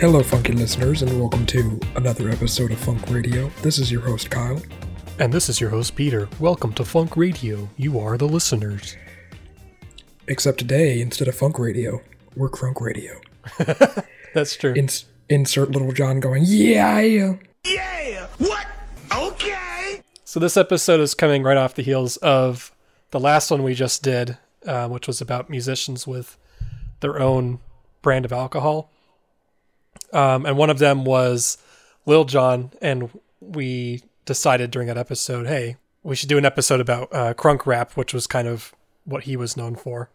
Hello, funky listeners, and welcome to another episode of Funk Radio. This is your host, Kyle. And this is your host, Peter. Welcome to Funk Radio. You are the listeners. Except today, instead of Funk Radio, we're Crunk Radio. That's true. Ins- insert Little John going, yeah! Yeah! What? Okay! So, this episode is coming right off the heels of the last one we just did, uh, which was about musicians with their own brand of alcohol. Um, and one of them was Lil Jon, and we decided during that episode, hey, we should do an episode about uh, crunk rap, which was kind of what he was known for.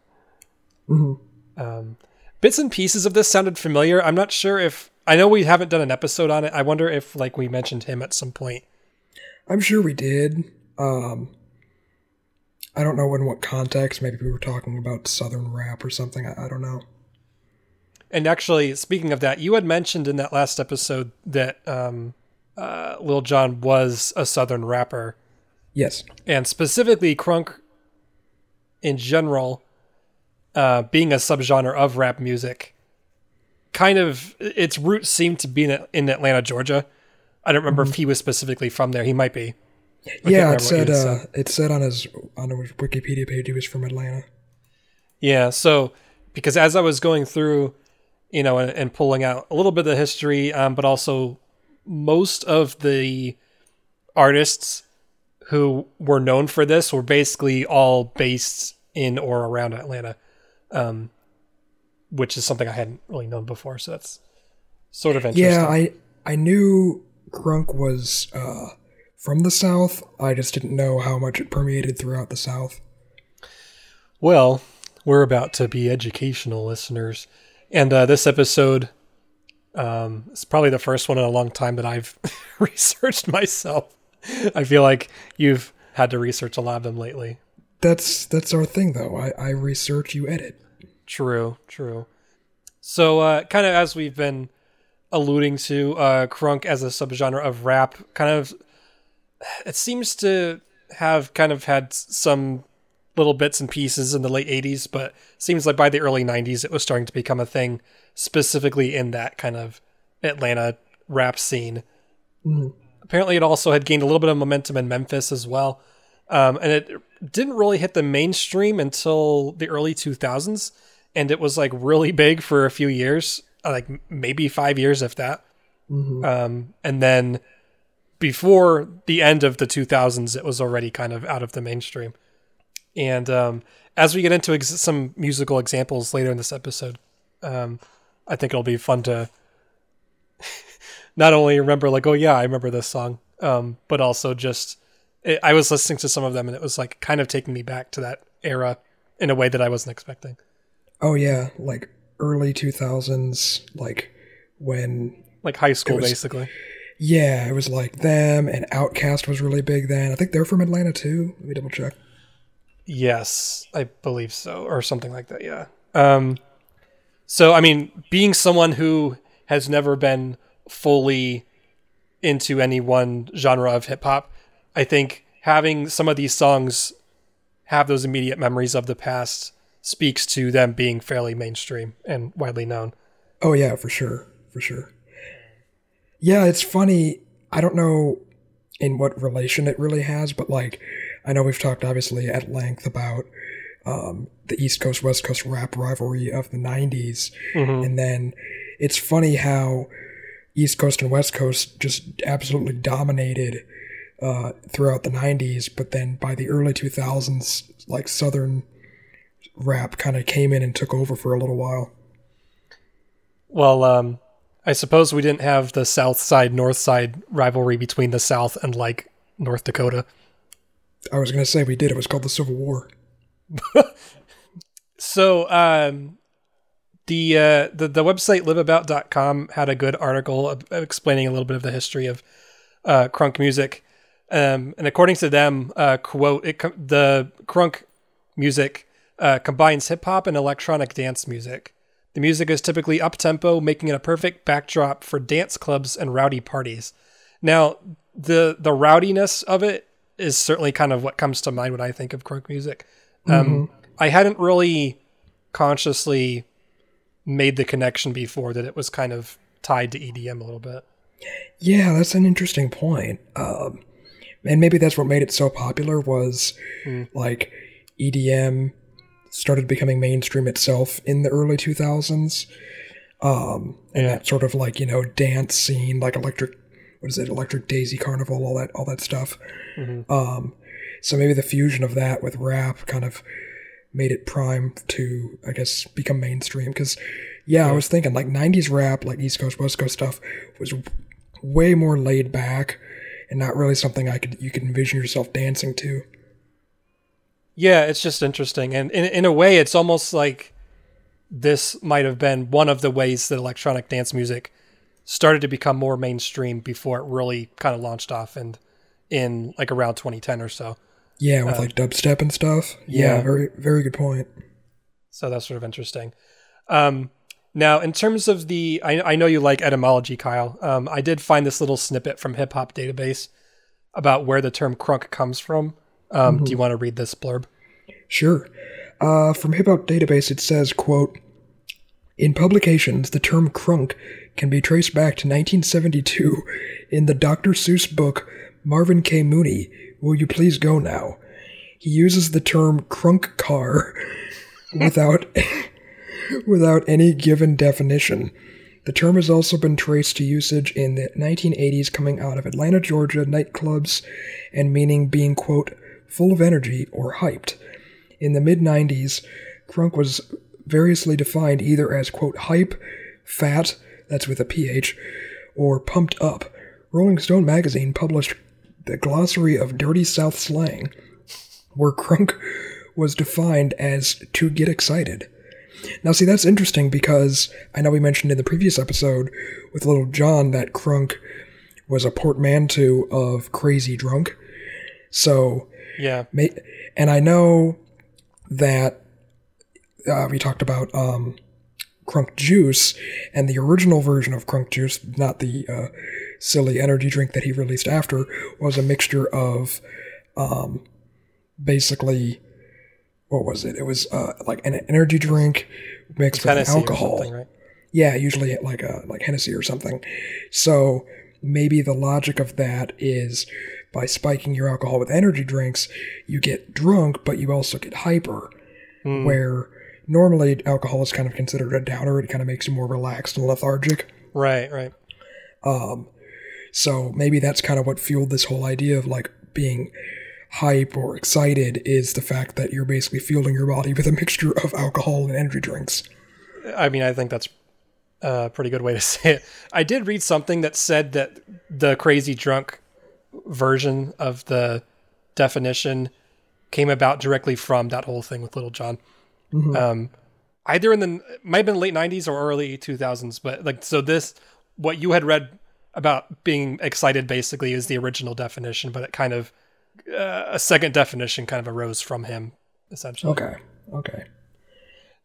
Um, bits and pieces of this sounded familiar. I'm not sure if I know we haven't done an episode on it. I wonder if like we mentioned him at some point. I'm sure we did. Um, I don't know in what context. Maybe we were talking about Southern rap or something. I, I don't know. And actually, speaking of that, you had mentioned in that last episode that um, uh, Lil Jon was a Southern rapper, Yes. and specifically crunk in general, uh, being a subgenre of rap music, kind of its roots seem to be in, in Atlanta, Georgia. I don't remember if he was specifically from there. He might be. I yeah, it said uh, it said on his on his Wikipedia page he was from Atlanta. Yeah, so because as I was going through, you know, and, and pulling out a little bit of the history, um, but also most of the artists who were known for this were basically all based in or around Atlanta, um, which is something I hadn't really known before. So that's sort of interesting. Yeah, I I knew crunk was uh, from the South. I just didn't know how much it permeated throughout the South. Well, we're about to be educational listeners, and uh, this episode um, is probably the first one in a long time that I've researched myself. I feel like you've had to research a lot of them lately. That's that's our thing, though. I, I research, you edit. True, true. So, uh, kind of as we've been alluding to, uh, crunk as a subgenre of rap, kind of, it seems to have kind of had some little bits and pieces in the late 80s, but seems like by the early 90s it was starting to become a thing, specifically in that kind of Atlanta rap scene. Apparently, it also had gained a little bit of momentum in Memphis as well. Um, and it didn't really hit the mainstream until the early 2000s. And it was like really big for a few years, uh, like maybe five years, if that. Um, and then before the end of the 2000s, it was already kind of out of the mainstream. And um, as we get into ex- some musical examples later in this episode, um, I think it'll be fun to not only remember, like, oh, yeah, I remember this song, um, but also just, it, I was listening to some of them and it was like kind of taking me back to that era in a way that I wasn't expecting. Oh yeah, like early two thousands, like when Like high school, was- basically. yeah, it was like them and OutKast was really big then. I think they're from Atlanta too. Let me double check. Yes, I believe so, or something like that. Yeah. Um, so I mean, being someone who has never been fully into any one genre of hip hop, I think having some of these songs have those immediate memories of the past speaks to them being fairly mainstream and widely known. Oh yeah, for sure, for sure. Yeah, it's funny. I don't know in what relation it really has, but like, I know we've talked obviously at length about um, the East Coast West Coast rap rivalry of the '90s, and then it's funny how East Coast and West Coast just absolutely dominated uh, throughout the '90s, but then by the early 2000s, like Southern rap kind of came in and took over for a little while. Well, um, I suppose we didn't have the South Side North Side rivalry between the South and like North Dakota. I was gonna say we did. It was called the Civil War. So um, the, uh, the the website liveabout.com had a good article explaining a little bit of the history of uh, crunk music. Um, and according to them, uh, quote, it, the crunk music uh, combines hip hop and electronic dance music. The music is typically up tempo, making it a perfect backdrop for dance clubs and rowdy parties. Now, the the rowdiness of it is certainly kind of what comes to mind when I think of crunk music. Um, I hadn't really consciously made the connection before that it was kind of tied to EDM a little bit. Yeah, that's an interesting point. Um, and maybe that's what made it so popular was like EDM started becoming mainstream itself in the early 2000s. Um, and that sort of like, you know, dance scene, like electric, what is it, electric daisy carnival, all that, all that stuff. Um, so maybe the fusion of that with rap kind of made it prime to, I guess, become mainstream. Cause yeah, I was thinking like 90s rap, like East Coast, West Coast stuff was way more laid back and not really something I could, you could envision yourself dancing to. Yeah, it's just interesting, and in in a way, it's almost like this might have been one of the ways that electronic dance music started to become more mainstream before it really kind of launched off and in like around 2010 or so. Yeah, with like dubstep and stuff. Yeah, yeah. very, very good point. So that's sort of interesting. Um, now, in terms of the, I, I know you like etymology, Kyle. Um, I did find this little snippet from Hip Hop Database about where the term crunk comes from. Um, Do you want to read this blurb? Sure. Uh, from Hip Hop Database, it says, quote, In publications, the term crunk can be traced back to 1972 in the Dr. Seuss book Marvin K. Mooney, Will You Please Go Now? He uses the term crunk car without, without any given definition. The term has also been traced to usage in the 1980s coming out of Atlanta, Georgia nightclubs and meaning being, quote, full of energy or hyped. In the mid 90s, crunk was variously defined either as, quote, hype, fat, that's with a PH, or pumped up. Rolling Stone magazine published the glossary of dirty South slang, where crunk was defined as to get excited. Now, see, that's interesting because I know we mentioned in the previous episode with Little John that crunk was a portmanteau of crazy drunk. So, Yeah. And I know that uh, we talked about um, Crunk Juice, and the original version of Crunk Juice, not the uh, silly energy drink that he released after, was a mixture of um, basically what was it? It was uh, like an energy drink mixed with Tennessee alcohol. something, right? Yeah, usually like a like Hennessy or something. So maybe the logic of that is by spiking your alcohol with energy drinks, you get drunk, but you also get hyper. Where normally alcohol is kind of considered a downer, it kind of makes you more relaxed and lethargic. Right, right. Um, so maybe that's kind of what fueled this whole idea of like being hype or excited is the fact that you're basically fueling your body with a mixture of alcohol and energy drinks. I mean, I think that's a pretty good way to say it. I did read something that said that the crazy drunk version of the definition came about directly from that whole thing with Little John. Um, either in the might have been late '90s or early 2000s, but like so this what you had read about being excited basically is the original definition, but it kind of uh, a second definition kind of arose from him essentially. Okay. Okay.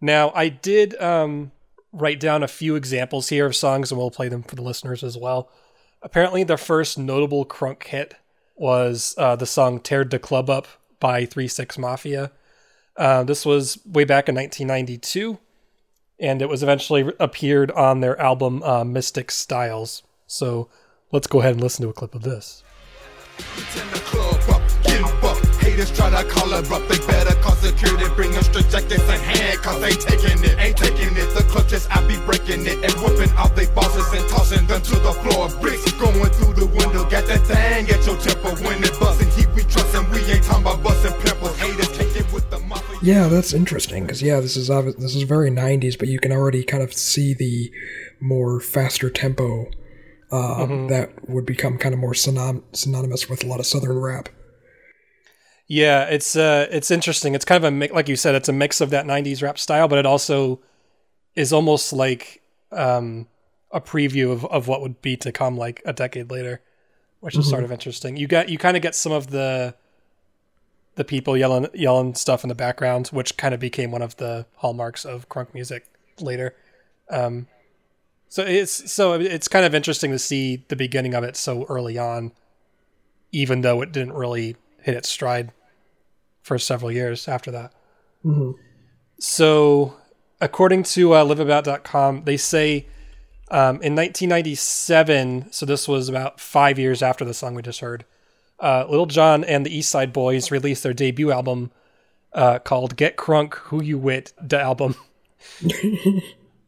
Now, I did um, write down a few examples here of songs, and we'll play them for the listeners as well. Apparently, the first notable crunk hit was uh, the song "Teared the Club Up" by Three Six Mafia. Uh, this was way back in 1992, and it was eventually appeared on their album uh, Mystic Stylez. So, let's go ahead and listen to a clip of this. Haters try to call her up, they better call security, bring them straight jackets and handcuffs. Ain't taking it, ain't taking it. The clutches, I be breaking it and whipping out they bosses and tossing them to the floor. Bricks going through the window, got that thing at your temple when it bustin'. Heat we trustin', we ain't talking about bustin' pimples. Haters take it with the mafia. Yeah, that's interesting because yeah, this is obvi- this is very '90s, but you can already kind of see the more faster tempo uh, that would become kind of more synon- synonymous with a lot of Southern rap. Yeah, it's uh, it's interesting. It's kind of a mix, like you said, it's a mix of that '90s rap style, but it also is almost like um, a preview of, of what would be to come, like a decade later, which is sort of interesting. You got you kind of get some of the the people yelling yelling stuff in the background, which kind of became one of the hallmarks of crunk music later. Um, so it's so it's kind of interesting to see the beginning of it so early on, even though it didn't really hit its stride for several years after that. So, according to uh, liveabout.com, they say Um, in 1997, so this was about five years after the song we just heard, uh, Little John and the East Side Boyz released their debut album uh, called "Get Crunk Who You Wit" the album.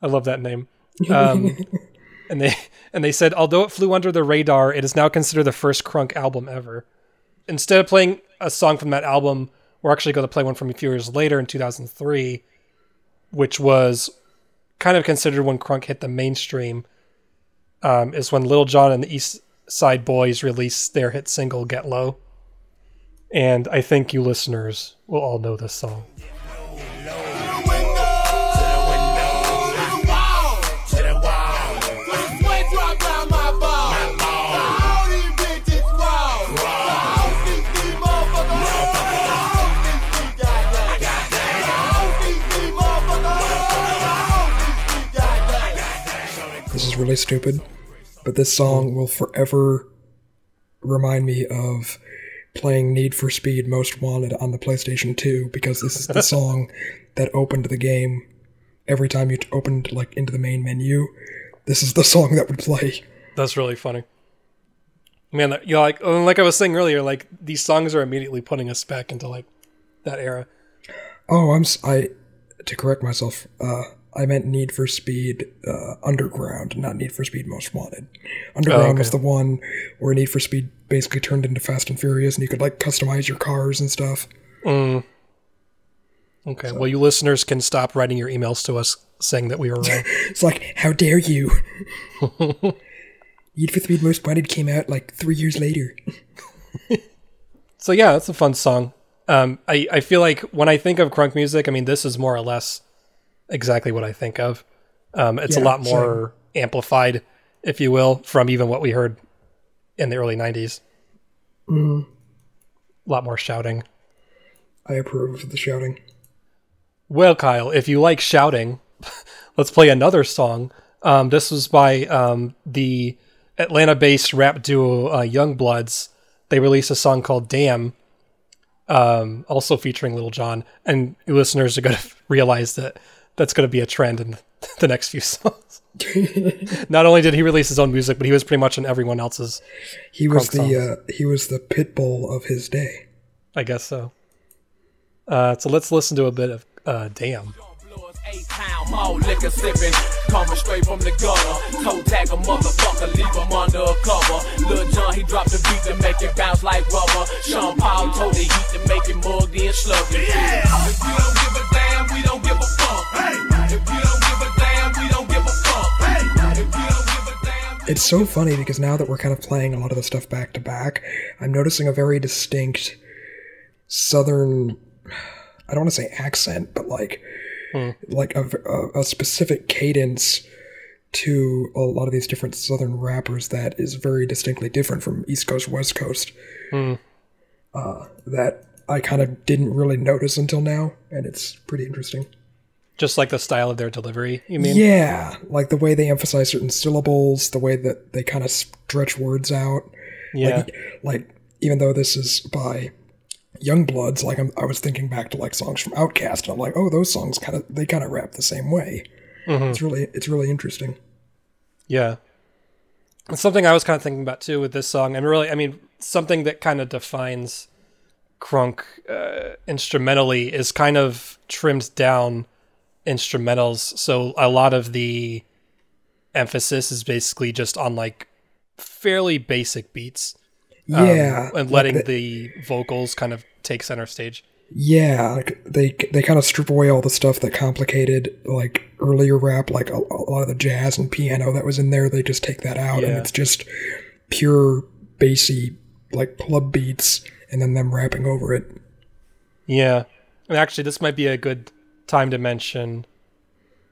I love that name. Um, and they and they said although it flew under the radar, it is now considered the first Crunk album ever. Instead of playing a song from that album, we're actually going to play one from a few years later in 2003, which was kind of considered when Crunk hit the mainstream. Um, is when Little John and the East Side Boyz released their hit single "Get Low," and I think you listeners will all know this song. This really stupid, but this song will forever remind me of playing Need for Speed Most Wanted on the PlayStation 2 because this is the song that opened the game every time you opened like into the main menu. This is the song that would play. That's really funny. Man, you know, like like I was saying earlier, like these songs are immediately putting us back into like that era. Oh, I'm s- I to correct myself. Uh, I meant Need for Speed uh, Underground, not Need for Speed Most Wanted. Underground Oh, okay. was the one where Need for Speed basically turned into Fast and Furious, and you could like customize your cars and stuff. Okay, well, you listeners can stop writing your emails to us saying that we were wrong. It's like, how dare you? Need for Speed Most Wanted came out like three years later. so yeah, that's a fun song. Um, I I feel like when I think of crunk music, I mean this is more or less exactly what I think of. Um, it's a lot more amplified, if you will, from even what we heard in the early '90s. A lot more shouting. I approve of the shouting. Well, Kyle, if you like shouting, let's play another song. Um, this was by um, the Atlanta-based rap duo uh, YoungBloodZ. They released a song called "Damn," um, also featuring Little John. And listeners are going to realize that that's going to be a trend in the next few songs. Not only did he release his own music, but he was pretty much in everyone else's. He was the uh, he was the Pitbull of his day. I guess so. Uh, so let's listen to a bit of uh, "Damn." Eight pound more liquor sipping, coming straight from the gutter. Toe tag a motherfucker, leave him under a cover. Lil Jon, he dropped the beat to make it bounce like rubber. Sean Paul told the heat to make it mugged in sluggy. If you don't give a damn, we don't give a It's so funny because now that we're kind of playing a lot of the stuff back to back, I'm noticing a very distinct southern I don't want to say accent, but like like a, a, a specific cadence to a lot of these different southern rappers that is very distinctly different from East Coast West Coast. Uh, that I kind of didn't really notice until now, and it's pretty interesting. Just like the style of their delivery, you mean? Yeah, like the way they emphasize certain syllables, the way that they kind of stretch words out. Yeah. Like, like even though this is by YoungBloodZ, like I'm, I was thinking back to like songs from OutKast, and I'm like, oh, those songs kind of they kind of rap the same way. It's really it's really interesting. Yeah. It's something I was kind of thinking about too with this song. And really, I mean, something that kind of defines crunk uh, instrumentally is kind of trimmed down instrumentals. So a lot of the emphasis is basically just on like fairly basic beats um, Yeah, and like letting the- the vocals kind of take center stage. Yeah, like they they kind of strip away all the stuff that complicated like earlier rap, like a, a lot of the jazz and piano that was in there. They just take that out, and it's just pure bassy like club beats, and then them rapping over it. Yeah. And actually, this might be a good time to mention.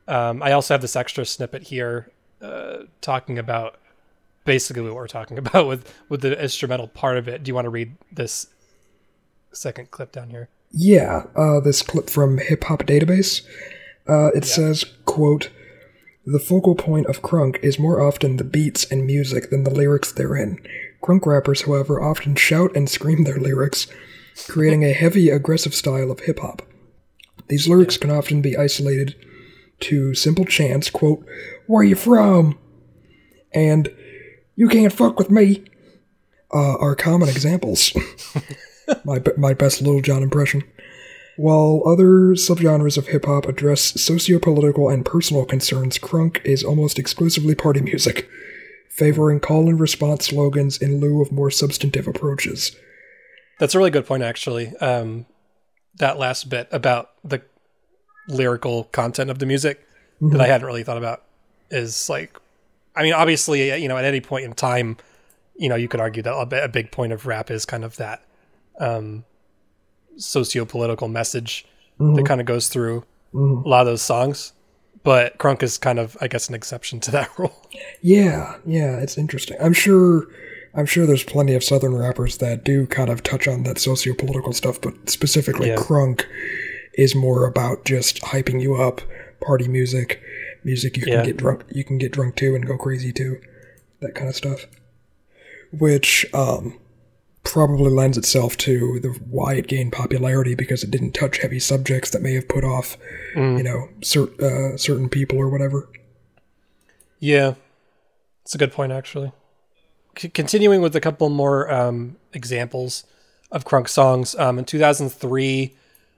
Um, I also have this extra snippet here uh, talking about basically what we're talking about with, with the instrumental part of it. Do you want to read this second clip down here? Yeah, uh, this clip from Hip Hop Database. Uh, it says, "quote The focal point of crunk is more often the beats and music than the lyrics therein. Crunk rappers, however, often shout and scream their lyrics, creating a heavy, aggressive style of hip hop. These lyrics can often be isolated to simple chants, quote, Where you from? and "You can't fuck with me" uh, are common examples. my my best Little John impression. While other subgenres of hip hop address socio-political and personal concerns, crunk is almost exclusively party music, favoring call and response slogans in lieu of more substantive approaches. That's a really good point, actually. Um, that last bit about the lyrical content of the music that mhm. I hadn't really thought about is like, I mean, obviously, uh, you know, at any point in time, you know, you could argue that a, big point of rap is kind of that um, socio-political message that mm-hmm. kind of goes through mm-hmm. a lot of those songs. But crunk is kind of, I guess, an exception to that rule. Yeah, yeah, it's interesting. I'm sure I'm sure there's plenty of southern rappers that do kind of touch on that socio-political stuff, but specifically Yeah. crunk is more about just hyping you up, party music, music you can Yeah. get drunk you can get drunk to and go crazy to. That kind of stuff. Which um probably lends itself to the why it gained popularity because it didn't touch heavy subjects that may have put off, you know, cer- uh, certain people or whatever. Yeah, it's a good point, actually. Continuing with a couple more um, examples of crunk songs. Um, in 2003,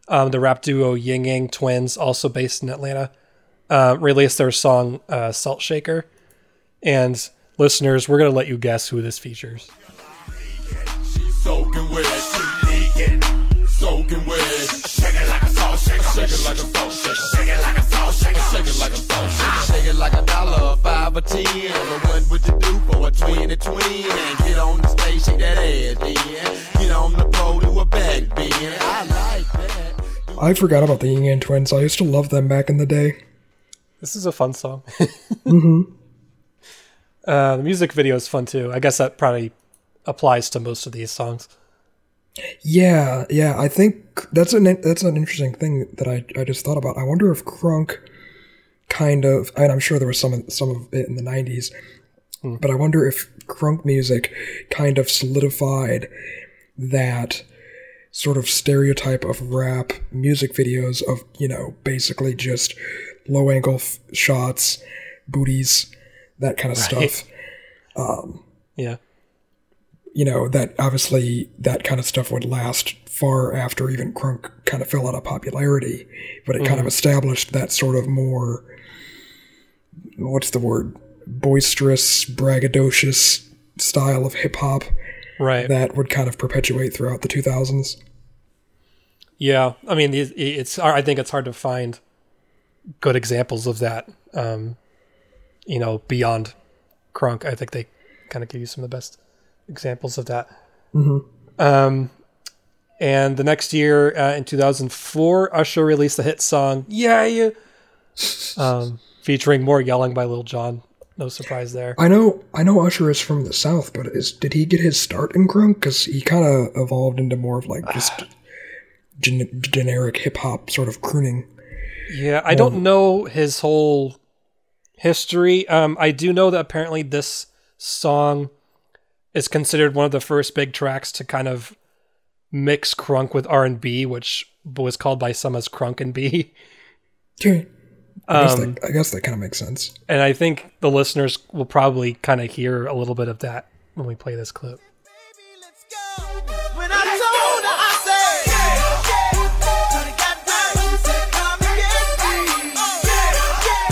um, the rap duo Ying Yang Twins, also based in Atlanta, uh, released their song uh, Salt Shaker. And listeners, we're going to let you guess who this features. Soaking soaking like a salt shaker, like a salt shaker, like a salt shaker, shake it like a salt shaker. Shake it like a dollar, five or ten. But what would you do for a twenty twin? Get on the stage, shake that ass, then. Get on the pole, do a back bend. I like that. I forgot about the Ying Yang Twins. I used to love them back in the day. This is a fun song. mm-hmm. uh, the music video is fun too. I guess that probably applies to most of these songs. Yeah, yeah. I think that's an that's an interesting thing that I, I just thought about. I wonder if crunk kind of, and I'm sure there was some some of it in the '90s, hmm. but I wonder if crunk music kind of solidified that sort of stereotype of rap music videos of you know basically just low angle f- shots, booties, that kind of stuff. Um, yeah. you know that obviously that kind of stuff would last far after even crunk kind of fell out of popularity but it kind of mm-hmm. established that sort of more what's the word boisterous braggadocious style of hip-hop Right. that would kind of perpetuate throughout the 2000s Yeah, I mean, it's. I think it's hard to find good examples of that. Um, you know, beyond Crunk, I think they kind of give you some of the best examples of that. Um, and the next year, uh, in 2004, Usher released the hit song "Yeah Yeah," um, featuring more yelling by Lil Jon. No surprise there. i know i know usher is from the south but is did he get his start in crunk because he kind of evolved into more of like just gen- generic hip-hop sort of crooning Yeah, I don't know his whole history. Um, I do know that apparently this song is considered one of the first big tracks to kind of mix crunk with R and B, which was called by some as crunk and B. Okay. I guess, Um, that, I guess that kind of makes sense. And I think the listeners will probably kind of hear a little bit of that when we play this clip. When I told her, I said, yeah, yeah. Shorty got down, she said, come and get me. Yeah, yeah.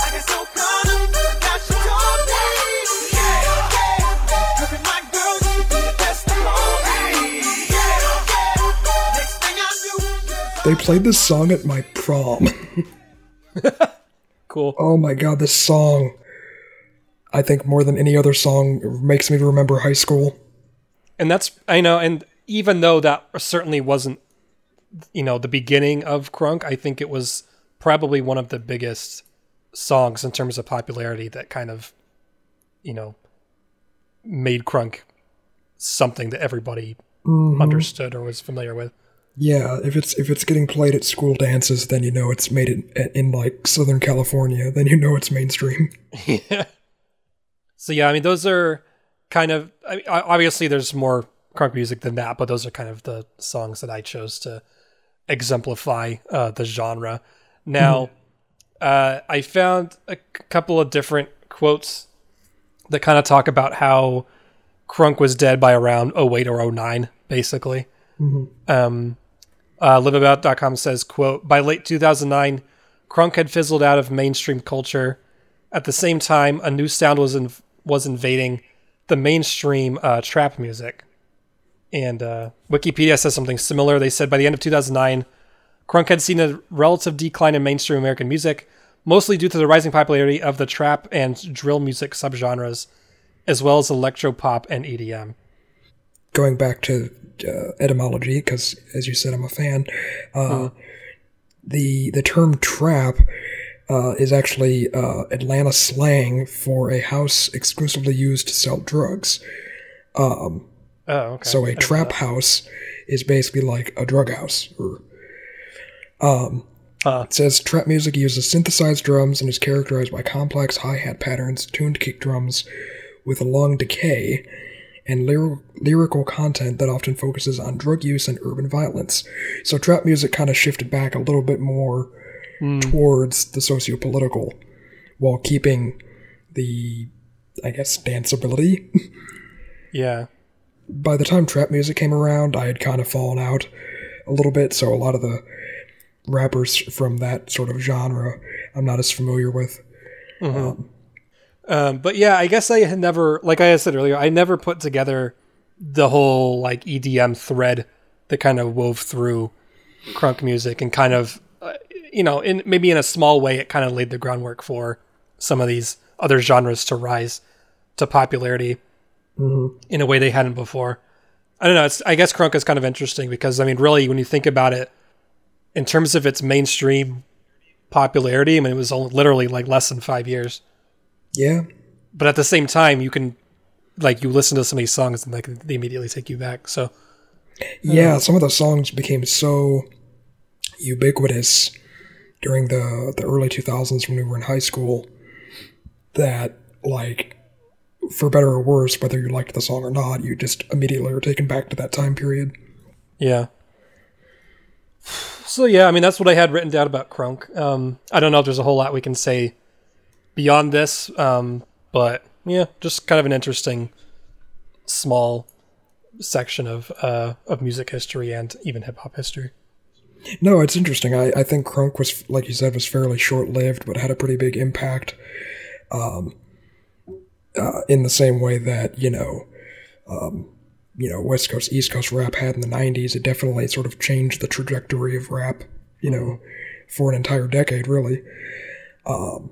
I got so caught up, now she told me. Yeah, yeah. Look at my girl, she be the best of me. Yeah, yeah. Next thing I knew, They played this song at my prom. Cool. oh my god, this song. I think more than any other song makes me remember high school. and that's I know, and even though that certainly wasn't, you know, the beginning of crunk, I think it was probably one of the biggest songs in terms of popularity that kind of, you know, made crunk something that everybody mm-hmm. understood or was familiar with. Yeah, if it's if it's getting played at school dances, then you know it's made it in like Southern California. Then you know it's mainstream. yeah. So yeah, I mean, those are kind of. I mean, obviously, there's more crunk music than that, but those are kind of the songs that I chose to exemplify uh, the genre. Now, uh, I found a c- couple of different quotes that kind of talk about how Crunk was dead by around 08 or 09, basically. Um, uh, liveabout.com says, quote, by late 2009, Crunk had fizzled out of mainstream culture. At the same time, a new sound was in, was invading the mainstream uh, trap music. And uh, Wikipedia says something similar. They said by the end of 2009, Crunk had seen a relative decline in mainstream American music, mostly due to the rising popularity of the trap and drill music subgenres, as well as electro pop and EDM. Going back to uh, etymology, because as you said, I'm a fan. Uh, The the term trap uh, is actually uh, Atlanta slang for a house exclusively used to sell drugs. Oh, okay. So a trap house is basically like a drug house. Or, um, Huh. It says trap music uses synthesized drums and is characterized by complex hi hat patterns, tuned kick drums with a long decay, and lyr- lyrical content that often focuses on drug use and urban violence. So trap music kind of shifted back a little bit more towards the socio-political, while keeping the, I guess, danceability. Yeah. by the time trap music came around, I had kind of fallen out a little bit, so a lot of the rappers from that sort of genre I'm not as familiar with. Um, but yeah, I guess I had never, like I said earlier, I never put together the whole like EDM thread that kind of wove through crunk music and kind of, uh, you know, in maybe in a small way, it kind of laid the groundwork for some of these other genres to rise to popularity in a way they hadn't before. I don't know. It's I guess crunk is kind of interesting because I mean, really, when you think about it, in terms of its mainstream popularity, I mean, it was only, literally like less than five years Yeah, but at the same time you can like you listen to some of these songs and like they immediately take you back so. Yeah. Some of the songs became so ubiquitous during the the early 2000s when we were in high school that like for better or worse whether you liked the song or not you just immediately are taken back to that time period. Yeah. So yeah i mean that's what i had written down about crunk. Um i don't know if there's a whole lot we can say beyond this um but yeah just kind of an interesting small section of uh of music history and even hip-hop history No, it's interesting. I, I think Crunk was, like you said, was fairly short lived, but had a pretty big impact. Um, uh, in the same way that you know, um, you know, West Coast East Coast rap had in the '90s, it definitely sort of changed the trajectory of rap. You know, for an entire decade, really. Um,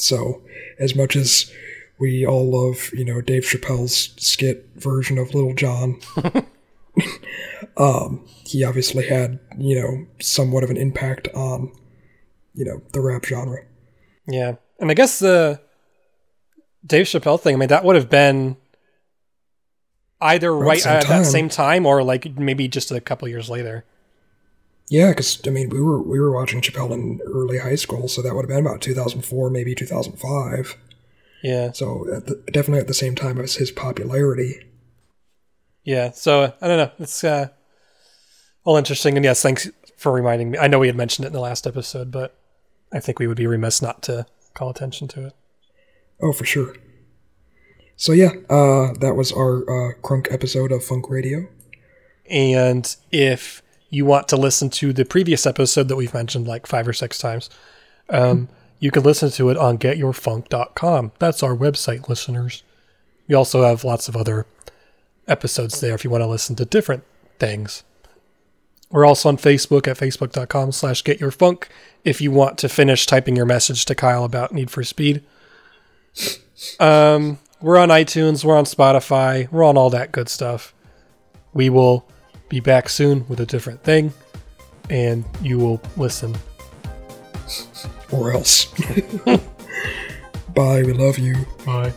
so, as much as we all love, you know, Dave Chappelle's skit version of Little John, um, he obviously had, you know, somewhat of an impact on, you know, the rap genre. Yeah, and I guess the Dave Chappelle thing. I mean, that would have been either right at that same time or like maybe just a couple years later. Yeah, because I mean, we were we were watching Chappelle in early high school, so that would have been about 2004, maybe 2005. Yeah, So at the, definitely at the same time as his popularity. yeah. So I don't know. It's uh, all interesting, and yes, thanks for reminding me. I know we had mentioned it in the last episode, but I think we would be remiss not to call attention to it. Oh, for sure. So yeah, uh, that was our uh, Crunk episode of Funk Radio. And if you want to listen to the previous episode that we've mentioned like five or six times, um, you can listen to it on getyourfunk.com. That's our website, listeners. We also have lots of other episodes there if you want to listen to different things. We're also on Facebook at facebook.com slash getyourfunk if you want to finish typing your message to Kyle about Need for Speed. Um, we're on iTunes, we're on Spotify, we're on all that good stuff. We will be back soon with a different thing, and you will listen. Or else. Bye, we love you. Bye.